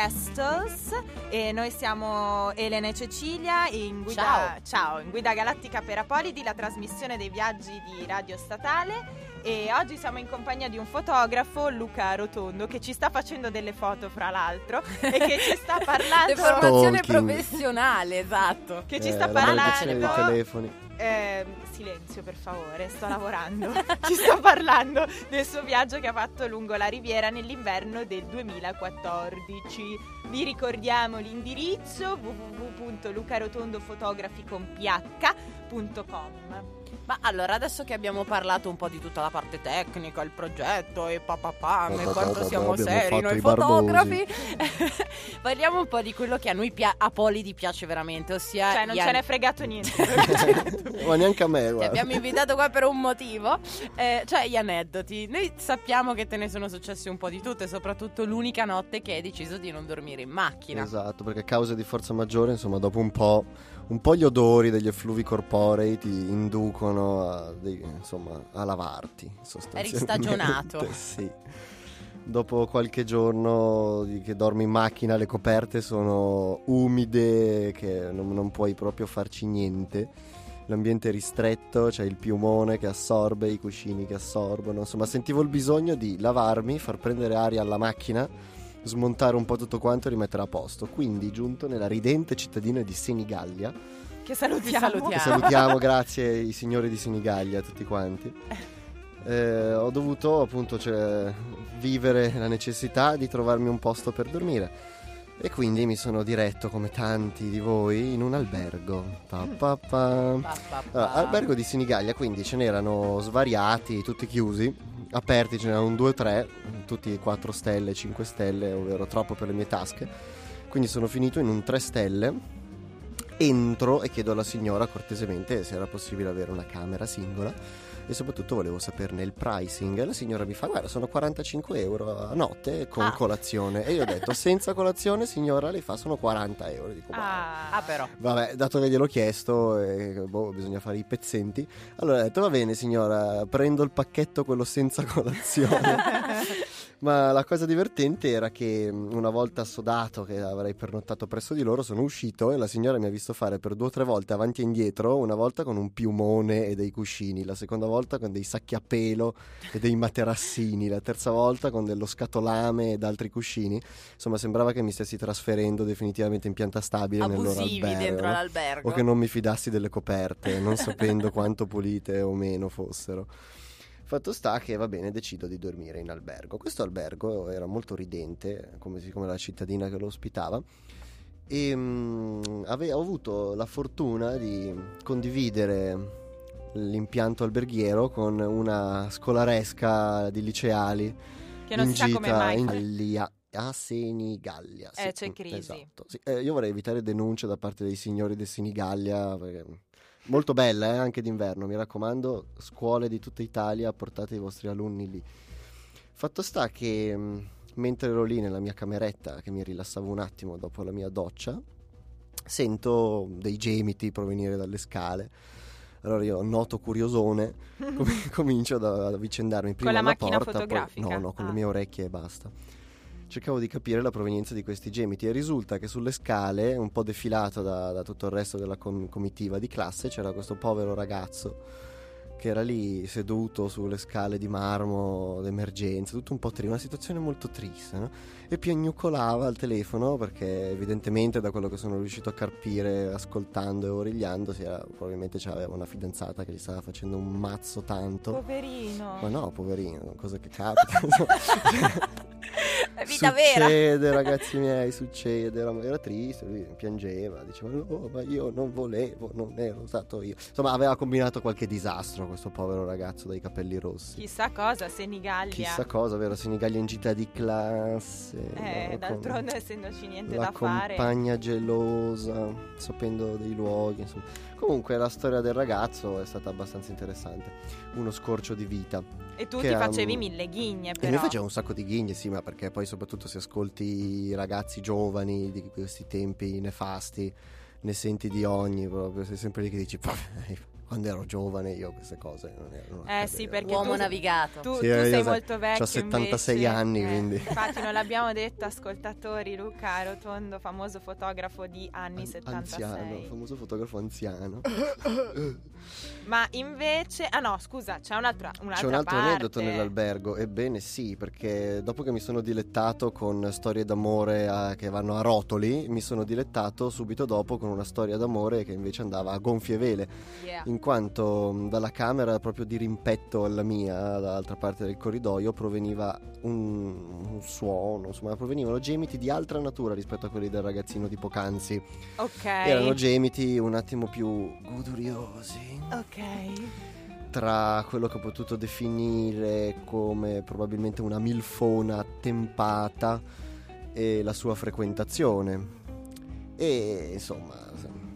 Castles e noi siamo Elena e Cecilia in guida, Ciao. ciao, in guida galattica per Apolidi, la trasmissione dei viaggi di Radio Statale e oggi siamo in compagnia di un fotografo, Luca Rotondo, che ci sta facendo delle foto fra l'altro e che ci sta parlando... Deformazione Stalking. professionale, esatto. che ci Eh, sta la maledizione dei parlando eh, silenzio per favore, sto lavorando. Ci sta parlando del suo viaggio che ha fatto lungo la riviera nell'inverno del 2014. Vi ricordiamo l'indirizzo www.lucarotondofotografi.com Ma allora, adesso che abbiamo parlato un po' di tutta la parte tecnica, il progetto e papapam e quanto siamo seri noi fotografi, parliamo un po' di quello che a noi pia- a Polidi piace veramente, ossia Cioè, non ce an- n'è fregato niente. Ma neanche a me, Ti guarda. abbiamo invitato qua per un motivo, eh, cioè gli aneddoti. Noi sappiamo che te ne sono successi un po' di tutte, soprattutto l'unica notte che hai deciso di non dormire in macchina. Esatto, perché a causa di forza maggiore, insomma, dopo un po', un po' gli odori degli effluvi corporei ti inducono a, insomma, a lavarti. sostanzialmente. stagionato. sì. Dopo qualche giorno che dormi in macchina, le coperte sono umide, che non, non puoi proprio farci niente. L'ambiente è ristretto, c'è il piumone che assorbe, i cuscini che assorbono. Insomma, sentivo il bisogno di lavarmi, far prendere aria alla macchina smontare un po' tutto quanto e rimettere a posto. Quindi giunto nella ridente cittadina di Senigallia, che salutiamo. Ti salutiamo. che salutiamo grazie ai signori di Senigallia, tutti quanti. eh, ho dovuto appunto cioè, vivere la necessità di trovarmi un posto per dormire. E quindi mi sono diretto, come tanti di voi, in un albergo. Pa, pa, pa. Pa, pa, pa. Allora, albergo di Senigallia, quindi ce n'erano svariati, tutti chiusi, aperti ce n'erano un 2 o 3, tutti 4 stelle, 5 stelle, ovvero troppo per le mie tasche. Quindi sono finito in un 3 stelle, entro e chiedo alla signora cortesemente se era possibile avere una camera singola e soprattutto volevo saperne il pricing. La signora mi fa, guarda, sono 45 euro a notte con Ah. colazione. E io ho detto, senza colazione signora, lei fa sono 40 euro. Dico, "Ma Ah, Ah, però. Vabbè, dato che gliel'ho chiesto, eh, boh, bisogna fare i pezzenti. Allora ho detto, va bene signora, prendo il pacchetto quello senza colazione. Ma la cosa divertente era che una volta sodato che avrei pernottato presso di loro, sono uscito e la signora mi ha visto fare per due o tre volte avanti e indietro, una volta con un piumone e dei cuscini, la seconda volta con dei sacchi a pelo e dei materassini, la terza volta con dello scatolame ed altri cuscini. Insomma, sembrava che mi stessi trasferendo definitivamente in pianta stabile nel loro Abusivi albergo. no? l'albergo. o che non mi fidassi delle coperte, non sapendo quanto pulite o meno fossero. Fatto sta che va bene, decido di dormire in albergo. Questo albergo era molto ridente, come, come la cittadina che lo ospitava. E mm, ave- ho avuto la fortuna di condividere l'impianto alberghiero con una scolaresca di liceali che non in si sa come gita mai. in Gallia- a Senigallia. Eh, c'è crisi. Esatto. Sì, eh, io vorrei evitare denunce da parte dei signori del Senigallia. Perché... Molto bella, eh, anche d'inverno. Mi raccomando, scuole di tutta Italia, portate i vostri alunni lì. Fatto sta che mh, mentre ero lì nella mia cameretta, che mi rilassavo un attimo dopo la mia doccia, sento dei gemiti provenire dalle scale. Allora io, noto curiosone, com- comincio ad avvicendarmi prima la alla macchina porta, poi- fotografica? no, no, con le Ah. mie orecchie e basta. Cercavo di capire la provenienza di questi gemiti e risulta che sulle scale, un po' defilato da, da tutto il resto della com- comitiva di classe, c'era questo povero ragazzo che era lì seduto sulle scale di marmo d'emergenza, tutto un po' triste, una situazione molto triste, no? E piagnucolava al telefono perché evidentemente da quello che sono riuscito a carpire ascoltando e origliando, si era- probabilmente aveva una fidanzata che gli stava facendo un mazzo tanto. Poverino. Ma no, poverino, cosa che capita. vita vera. succede, ragazzi miei, succede. Era, triste, lui piangeva, diceva: No, ma io non volevo, non ero stato io. Insomma, aveva combinato qualche disastro questo povero ragazzo dai capelli rossi. Chissà cosa, Senigallia. Chissà cosa, vero? Senigallia in gita di classe. Eh, no? d'altronde essendoci niente la da fare. compagna gelosa, sapendo dei luoghi. Insomma. Comunque, la storia del ragazzo è stata abbastanza interessante. Uno scorcio di vita. E tu ti facevi mille ghigne, E però. noi facciamo un sacco di ghigne, sì, ma perché poi soprattutto se ascolti i ragazzi giovani di questi tempi nefasti, ne senti di ogni proprio, sei sempre lì che dici "Pah, eh, quando ero giovane io queste cose non erano Eh sì, perché Uomo tu, navigato. tu, Sì, tu sei sai, molto vecchio c'ho 76 invece. anni, Eh, quindi. Infatti non l'abbiamo detto, ascoltatori, Luca Rotondo, famoso fotografo di anni An- 76. Anziano, famoso fotografo anziano. Ma invece, ah no, scusa, c'è un'altra, un'altra C'è un altro parte. aneddoto nell'albergo, ebbene sì, perché dopo che mi sono dilettato con storie d'amore a- che vanno a rotoli, mi sono dilettato subito dopo con una storia d'amore che invece andava a gonfie vele, Yeah. in quanto dalla camera proprio di rimpetto alla mia, dall'altra parte del corridoio, proveniva un, un suono, insomma, provenivano gemiti di altra natura rispetto a quelli del ragazzino di poc'anzi. Ok. Erano gemiti un attimo più goduriosi Ok. tra quello che ho potuto definire come probabilmente una milfona attempata e la sua frequentazione. E insomma,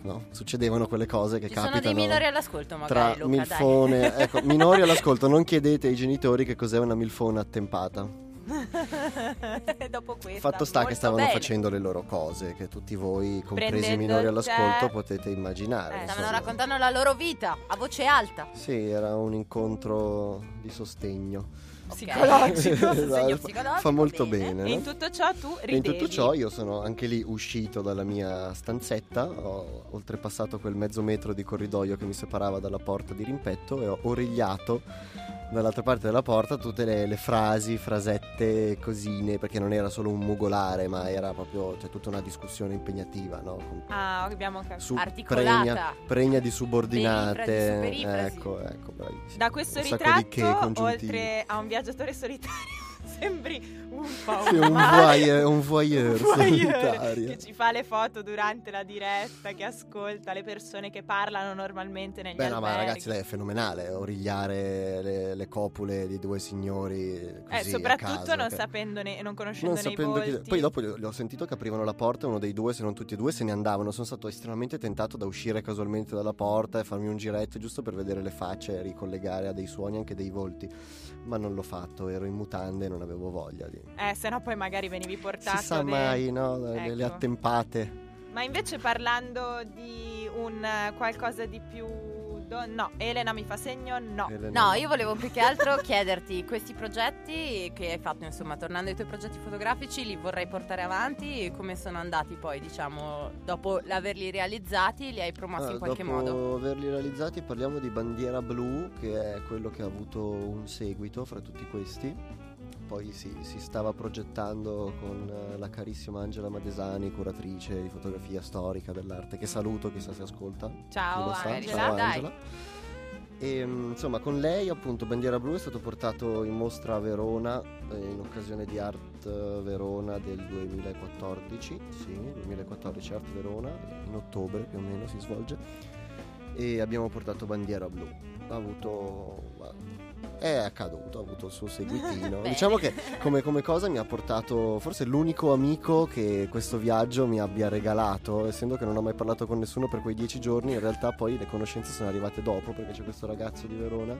no, succedevano quelle cose che Ci sono capitano dei minori all'ascolto tra magari, Luca, milfone. ecco, minori all'ascolto, non chiedete ai genitori che cos'è una milfona attempata. Dopo questa. Fatto sta che stavano bene. facendo le loro cose, che tutti voi, compresi i minori all'ascolto, tè. potete immaginare. Eh, dai. Stavano raccontando la loro vita a voce alta. Sì, era un incontro di sostegno. Psicologico. Fa- psicologico, Fa molto bene. bene. E no? in tutto ciò tu E ridevi. in tutto ciò io sono anche lì uscito dalla mia stanzetta, ho oltrepassato quel mezzo metro di corridoio che mi separava dalla porta di rimpetto e ho origliato dall'altra parte della porta tutte le, le frasi, frasette, cosine, perché non era solo un mugolare, ma era proprio cioè, tutta una discussione impegnativa, no? Con- Ah, abbiamo capito. su- Articolata. Pregna, pregna di subordinate. Perifrasi. Ecco, ecco, bravissimo. Da questo Un che ritratto, congiuntivi. oltre a un viaggiatore solitario, sembri un po' Sì, un voyeur, un voyeur Voyeur, solitario. che ci fa le foto durante la diretta, che ascolta le persone che parlano normalmente negli Beh, no, ma ragazzi, lei è fenomenale. Origliare le, le copule di due signori. Così, Eh, soprattutto a caso, non che- sapendone non non conoscendone sapendo i volti. Poi dopo li ho, li ho sentito che aprivano la porta e uno dei due, se non tutti e due, se ne andavano. Sono stato estremamente tentato da uscire casualmente dalla porta e farmi un giretto giusto per vedere le facce e ricollegare a dei suoni anche dei volti. Ma non l'ho fatto, ero in mutande e non avevo voglia di. Eh, se no poi magari venivi portato si sa de- mai, no? Le, le Ecco. attempate. Ma invece parlando di un eh, qualcosa di più... do- No, Elena mi fa segno, no. Elena- No, io volevo più che altro chiederti questi progetti che hai fatto, insomma, tornando ai tuoi progetti fotografici, li vorrei portare avanti, come sono andati poi, diciamo, dopo averli realizzati, li hai promossi Ah, in qualche dopo modo? averli realizzati parliamo di Bandiera Blu, che è quello che ha avuto un seguito fra tutti questi. Poi si, si stava progettando con eh, la carissima Angela Madesani, curatrice di fotografia storica dell'arte, che saluto, chissà se ascolta. Ciao, Chi lo sa? Angela, Ciao dai. Angela. E, mm, insomma, con lei appunto Bandiera Blu è stato portato in mostra a Verona eh, in occasione di Art Verona del 2014, sì, 2014 Art Verona, in ottobre più o meno si svolge, e abbiamo portato Bandiera Blu. Ha avuto... è accaduto, ha avuto il suo seguitino. Diciamo che come, come cosa mi ha portato forse l'unico amico che questo viaggio mi abbia regalato, essendo che non ho mai parlato con nessuno per quei dieci giorni, in realtà poi le conoscenze sono arrivate dopo perché c'è questo ragazzo di Verona,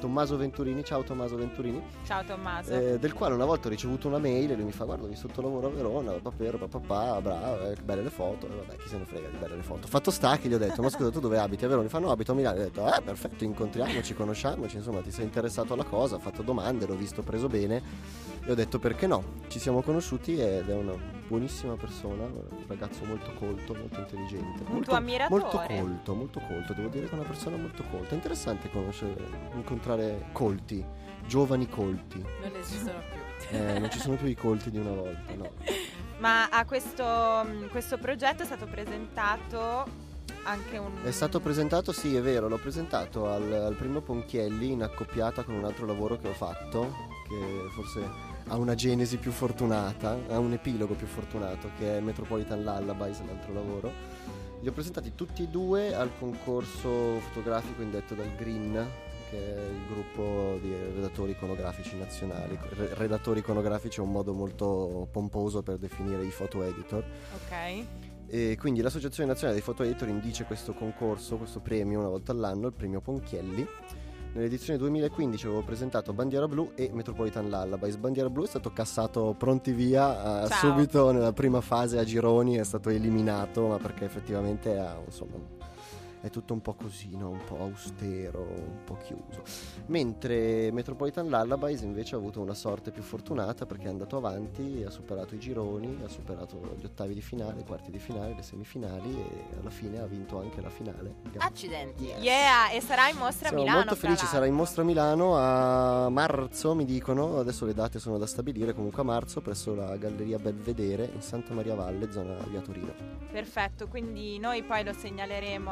Tommaso Venturini, ciao Tommaso Venturini, Ciao Tommaso. eh, del quale una volta ho ricevuto una mail e lui mi fa guarda vi sotto lavoro a Verona, papero, papà, bravo, eh, belle le foto, e vabbè chi se ne frega di belle le foto. Fatto sta che gli ho detto ma scusa tu dove abiti a Verona? Mi fa no abito a Milano, gli ho detto eh perfetto incontriamoci, conosciamoci, insomma ti sei interessato alla cosa, ho fatto domande, l'ho visto preso bene e ho detto perché no, ci siamo conosciuti ed è una buonissima persona, un ragazzo molto colto, molto intelligente. Un molto, tuo ammiratore. Molto colto, molto colto, devo dire che è una persona molto colta. È interessante conoscere, incontrare colti, giovani colti. Non esistono più. Eh, non ci sono più i colti di una volta, no. Ma a questo, mh, questo progetto è stato presentato anche un... È stato presentato, sì, è vero, l'ho presentato al, al primo Ponchielli in accoppiata con un altro lavoro che ho fatto, che forse ha una genesi più fortunata, ha un epilogo più fortunato, che è Metropolitan Lullabies, l'altro lavoro. Li ho presentati tutti e due al concorso fotografico indetto dal Green, che è il gruppo di redattori iconografici nazionali. Re- redattori iconografici è un modo molto pomposo per definire i photo editor. Ok. E quindi l'Associazione Nazionale dei Foto Editor indice questo concorso, questo premio una volta all'anno, il premio Ponchielli, Nell'edizione 2015 avevo presentato Bandiera Blu e Metropolitan Lullabies. Bandiera Blu è stato cassato pronti via eh, subito nella prima fase a gironi, è stato eliminato, ma perché effettivamente ha, insomma, è tutto un po' così, no? un po' austero, un po' chiuso. Mentre Metropolitan Lullabies invece ha avuto una sorte più fortunata perché è andato avanti, ha superato i gironi, ha superato gli ottavi di finale, i quarti di finale, le semifinali e alla fine ha vinto anche la finale. Accidenti. Yeah, e sarà in mostra a Siamo Milano. molto fra felici, sarà in mostra a Milano a marzo, mi dicono, adesso le date sono da stabilire, comunque a marzo presso la Galleria Belvedere in Santa Maria Valle, zona via Torino. Perfetto, quindi noi poi lo segnaleremo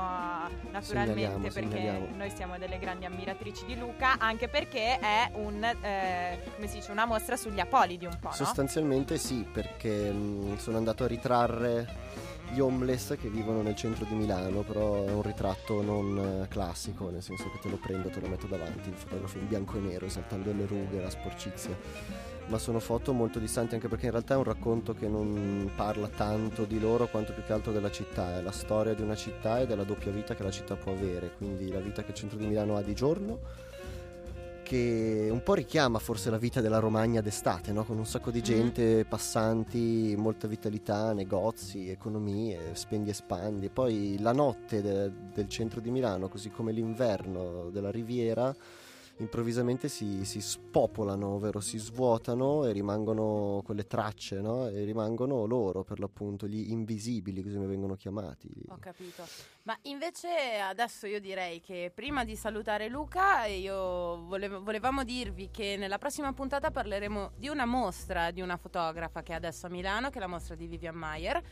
naturalmente Segnaliamo, perché segnaliamo. noi siamo delle grandi ammiratrici di Luca, anche perché è un, eh, come si dice, una mostra sugli apolidi un po', no? Sostanzialmente sì, perché mh, sono andato a ritrarre gli homeless che vivono nel centro di Milano, però è un ritratto non eh, classico, nel senso che te lo prendo, te lo metto davanti, il fotografo in bianco e nero, esaltando le rughe, la sporcizia. Ma sono foto molto distanti anche perché in realtà è un racconto che non parla tanto di loro quanto più che altro della città, è la storia di una città e della doppia vita che la città può avere, quindi la vita che il centro di Milano ha di giorno che un po' richiama forse la vita della Romagna d'estate, no? con un sacco di gente, passanti, molta vitalità, negozi, economie, spendi e spandi. Poi la notte de- del centro di Milano, così come l'inverno della Riviera, improvvisamente si, si spopolano, ovvero si svuotano e rimangono quelle tracce, no? e rimangono loro per l'appunto, gli invisibili, così come vengono chiamati. Ho capito. Ma invece adesso io direi che prima di salutare Luca, io volevo- volevamo dirvi che nella prossima puntata parleremo di una mostra di una fotografa che è adesso a Milano, che è la mostra di Vivian Mayer.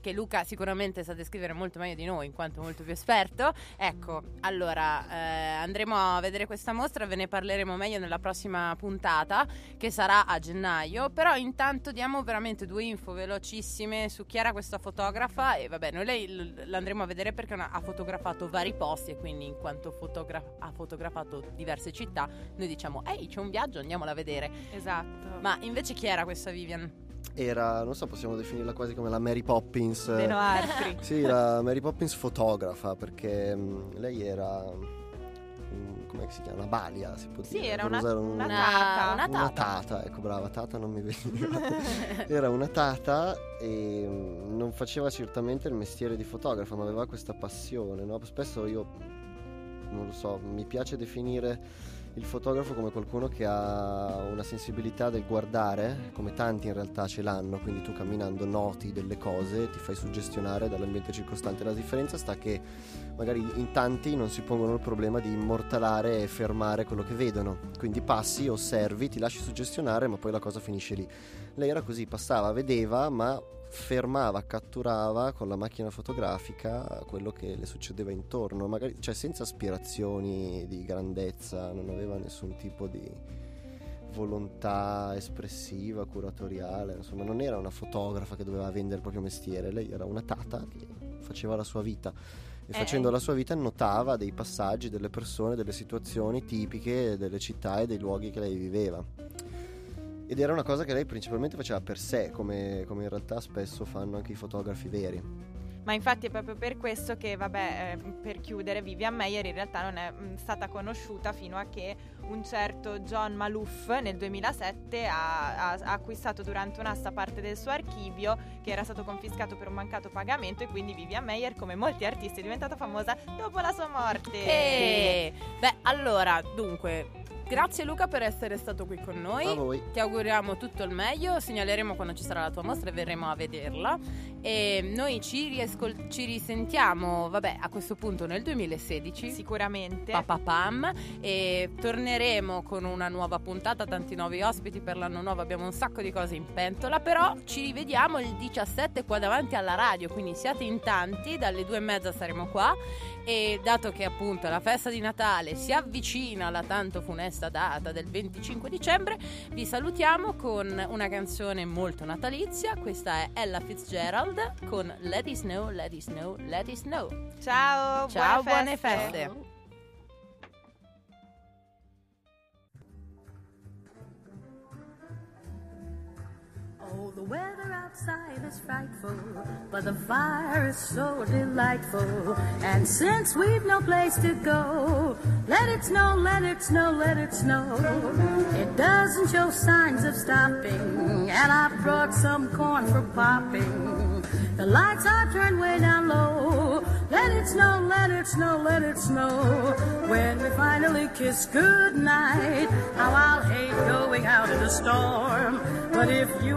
Che Luca sicuramente sa descrivere molto meglio di noi, in quanto molto più esperto. Ecco, allora eh, andremo a vedere questa mostra, ve ne parleremo meglio nella prossima puntata, che sarà a gennaio. Però intanto diamo veramente due info velocissime su chi era questa fotografa. E vabbè, noi lei l'andremo a vedere perché una- ha fotografato vari posti e quindi in quanto fotogra- ha fotografato diverse città, noi diciamo, ehi, c'è un viaggio, andiamola a vedere. Esatto. Ma invece chi era questa Vivian? Era, non so, possiamo definirla quasi come la Mary Poppins. Meno altri. Sì, la Mary Poppins fotografa perché mh, lei era. mh, come si chiama? Una balia, si può Sì, dire. era per una- usare un- una Una, tata. una una tata. tata, ecco brava, tata non mi veniva. era una tata e mh, non faceva certamente il mestiere di fotografa, ma aveva questa passione, no? Spesso io, non lo so, mi piace definire il fotografo come qualcuno che ha una sensibilità del guardare, come tanti in realtà ce l'hanno, quindi tu camminando noti delle cose, ti fai suggestionare dall'ambiente circostante. La differenza sta che magari in tanti non si pongono il problema di immortalare e fermare quello che vedono, quindi passi, osservi, ti lasci suggestionare, ma poi la cosa finisce lì. Lei era così, passava, vedeva, ma fermava, catturava con la macchina fotografica quello che le succedeva intorno, magari cioè senza aspirazioni di grandezza, non aveva nessun tipo di volontà espressiva, curatoriale, insomma non era una fotografa che doveva vendere il proprio mestiere, lei era una tata che faceva la sua vita e Eh. facendo la sua vita notava dei passaggi, delle persone, delle situazioni tipiche delle città e dei luoghi che lei viveva. Ed era una cosa che lei principalmente faceva per sé, come, come in realtà spesso fanno anche i fotografi veri. Ma infatti è proprio per questo che, vabbè, eh, per chiudere, Vivian Meyer in realtà non è mh, stata conosciuta fino a che un certo John Malouf nel 2007 ha, ha- ha acquistato durante un'asta parte del suo archivio che era stato confiscato per un mancato pagamento e quindi Vivian Meyer, come molti artisti, è diventata famosa dopo la sua morte. E beh, allora, dunque, grazie Luca per essere stato qui con noi. A voi. Ti auguriamo tutto il meglio, segnaleremo quando ci sarà la tua mostra e verremo a vederla. E noi ci, riascol- ci risentiamo, vabbè, a questo punto nel 2016. Sicuramente. Papapam e torneremo con una nuova puntata, tanti nuovi ospiti per l'anno nuovo, abbiamo un sacco di cose in pentola, però ci rivediamo il 17 qua davanti alla radio, quindi siate in tanti, dalle due e mezza saremo qua e dato che appunto la festa di Natale si avvicina alla tanto funesta data del 25 dicembre, vi salutiamo con una canzone molto natalizia, questa è Ella Fitzgerald con Let It Snow, Let It Snow, Let It Snow. Ciao, Ciao, buone buone feste. Oh, the weather outside is frightful, but the fire is so delightful. And since we've no place to go, let it snow, let it snow, let it snow. It doesn't show signs of stopping, and I've brought some corn for popping. The lights are turned way down low. Let it snow, let it snow, let it snow. When we finally kiss goodnight, how I'll hate going out in a storm. But if you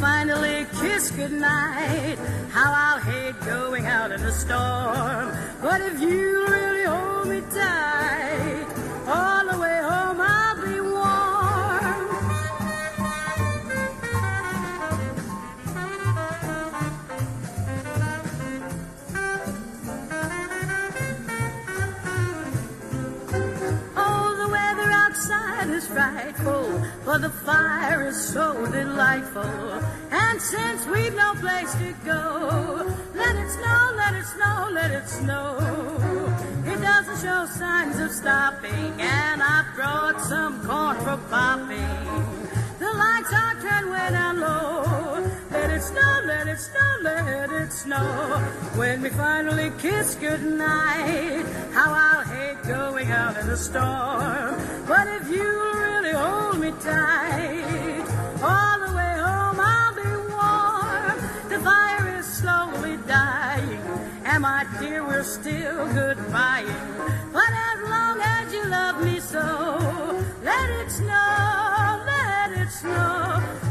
Finally kiss goodnight, how I'll hate going out in the storm. But if you really hold me tight, but the fire is so delightful. And since we've no place to go, let it snow, let it snow, let it snow. It doesn't show signs of stopping, and I brought some corn for popping. The lights are turned way down low. Let it snow, let it snow, let it snow. When we finally kiss goodnight, how I'll hate going out in the storm. But if you'll tight. All the way home I'll be warm. The fire is slowly dying, and my dear, we're still goodbye. But as long as you love me so, let it snow, let it snow.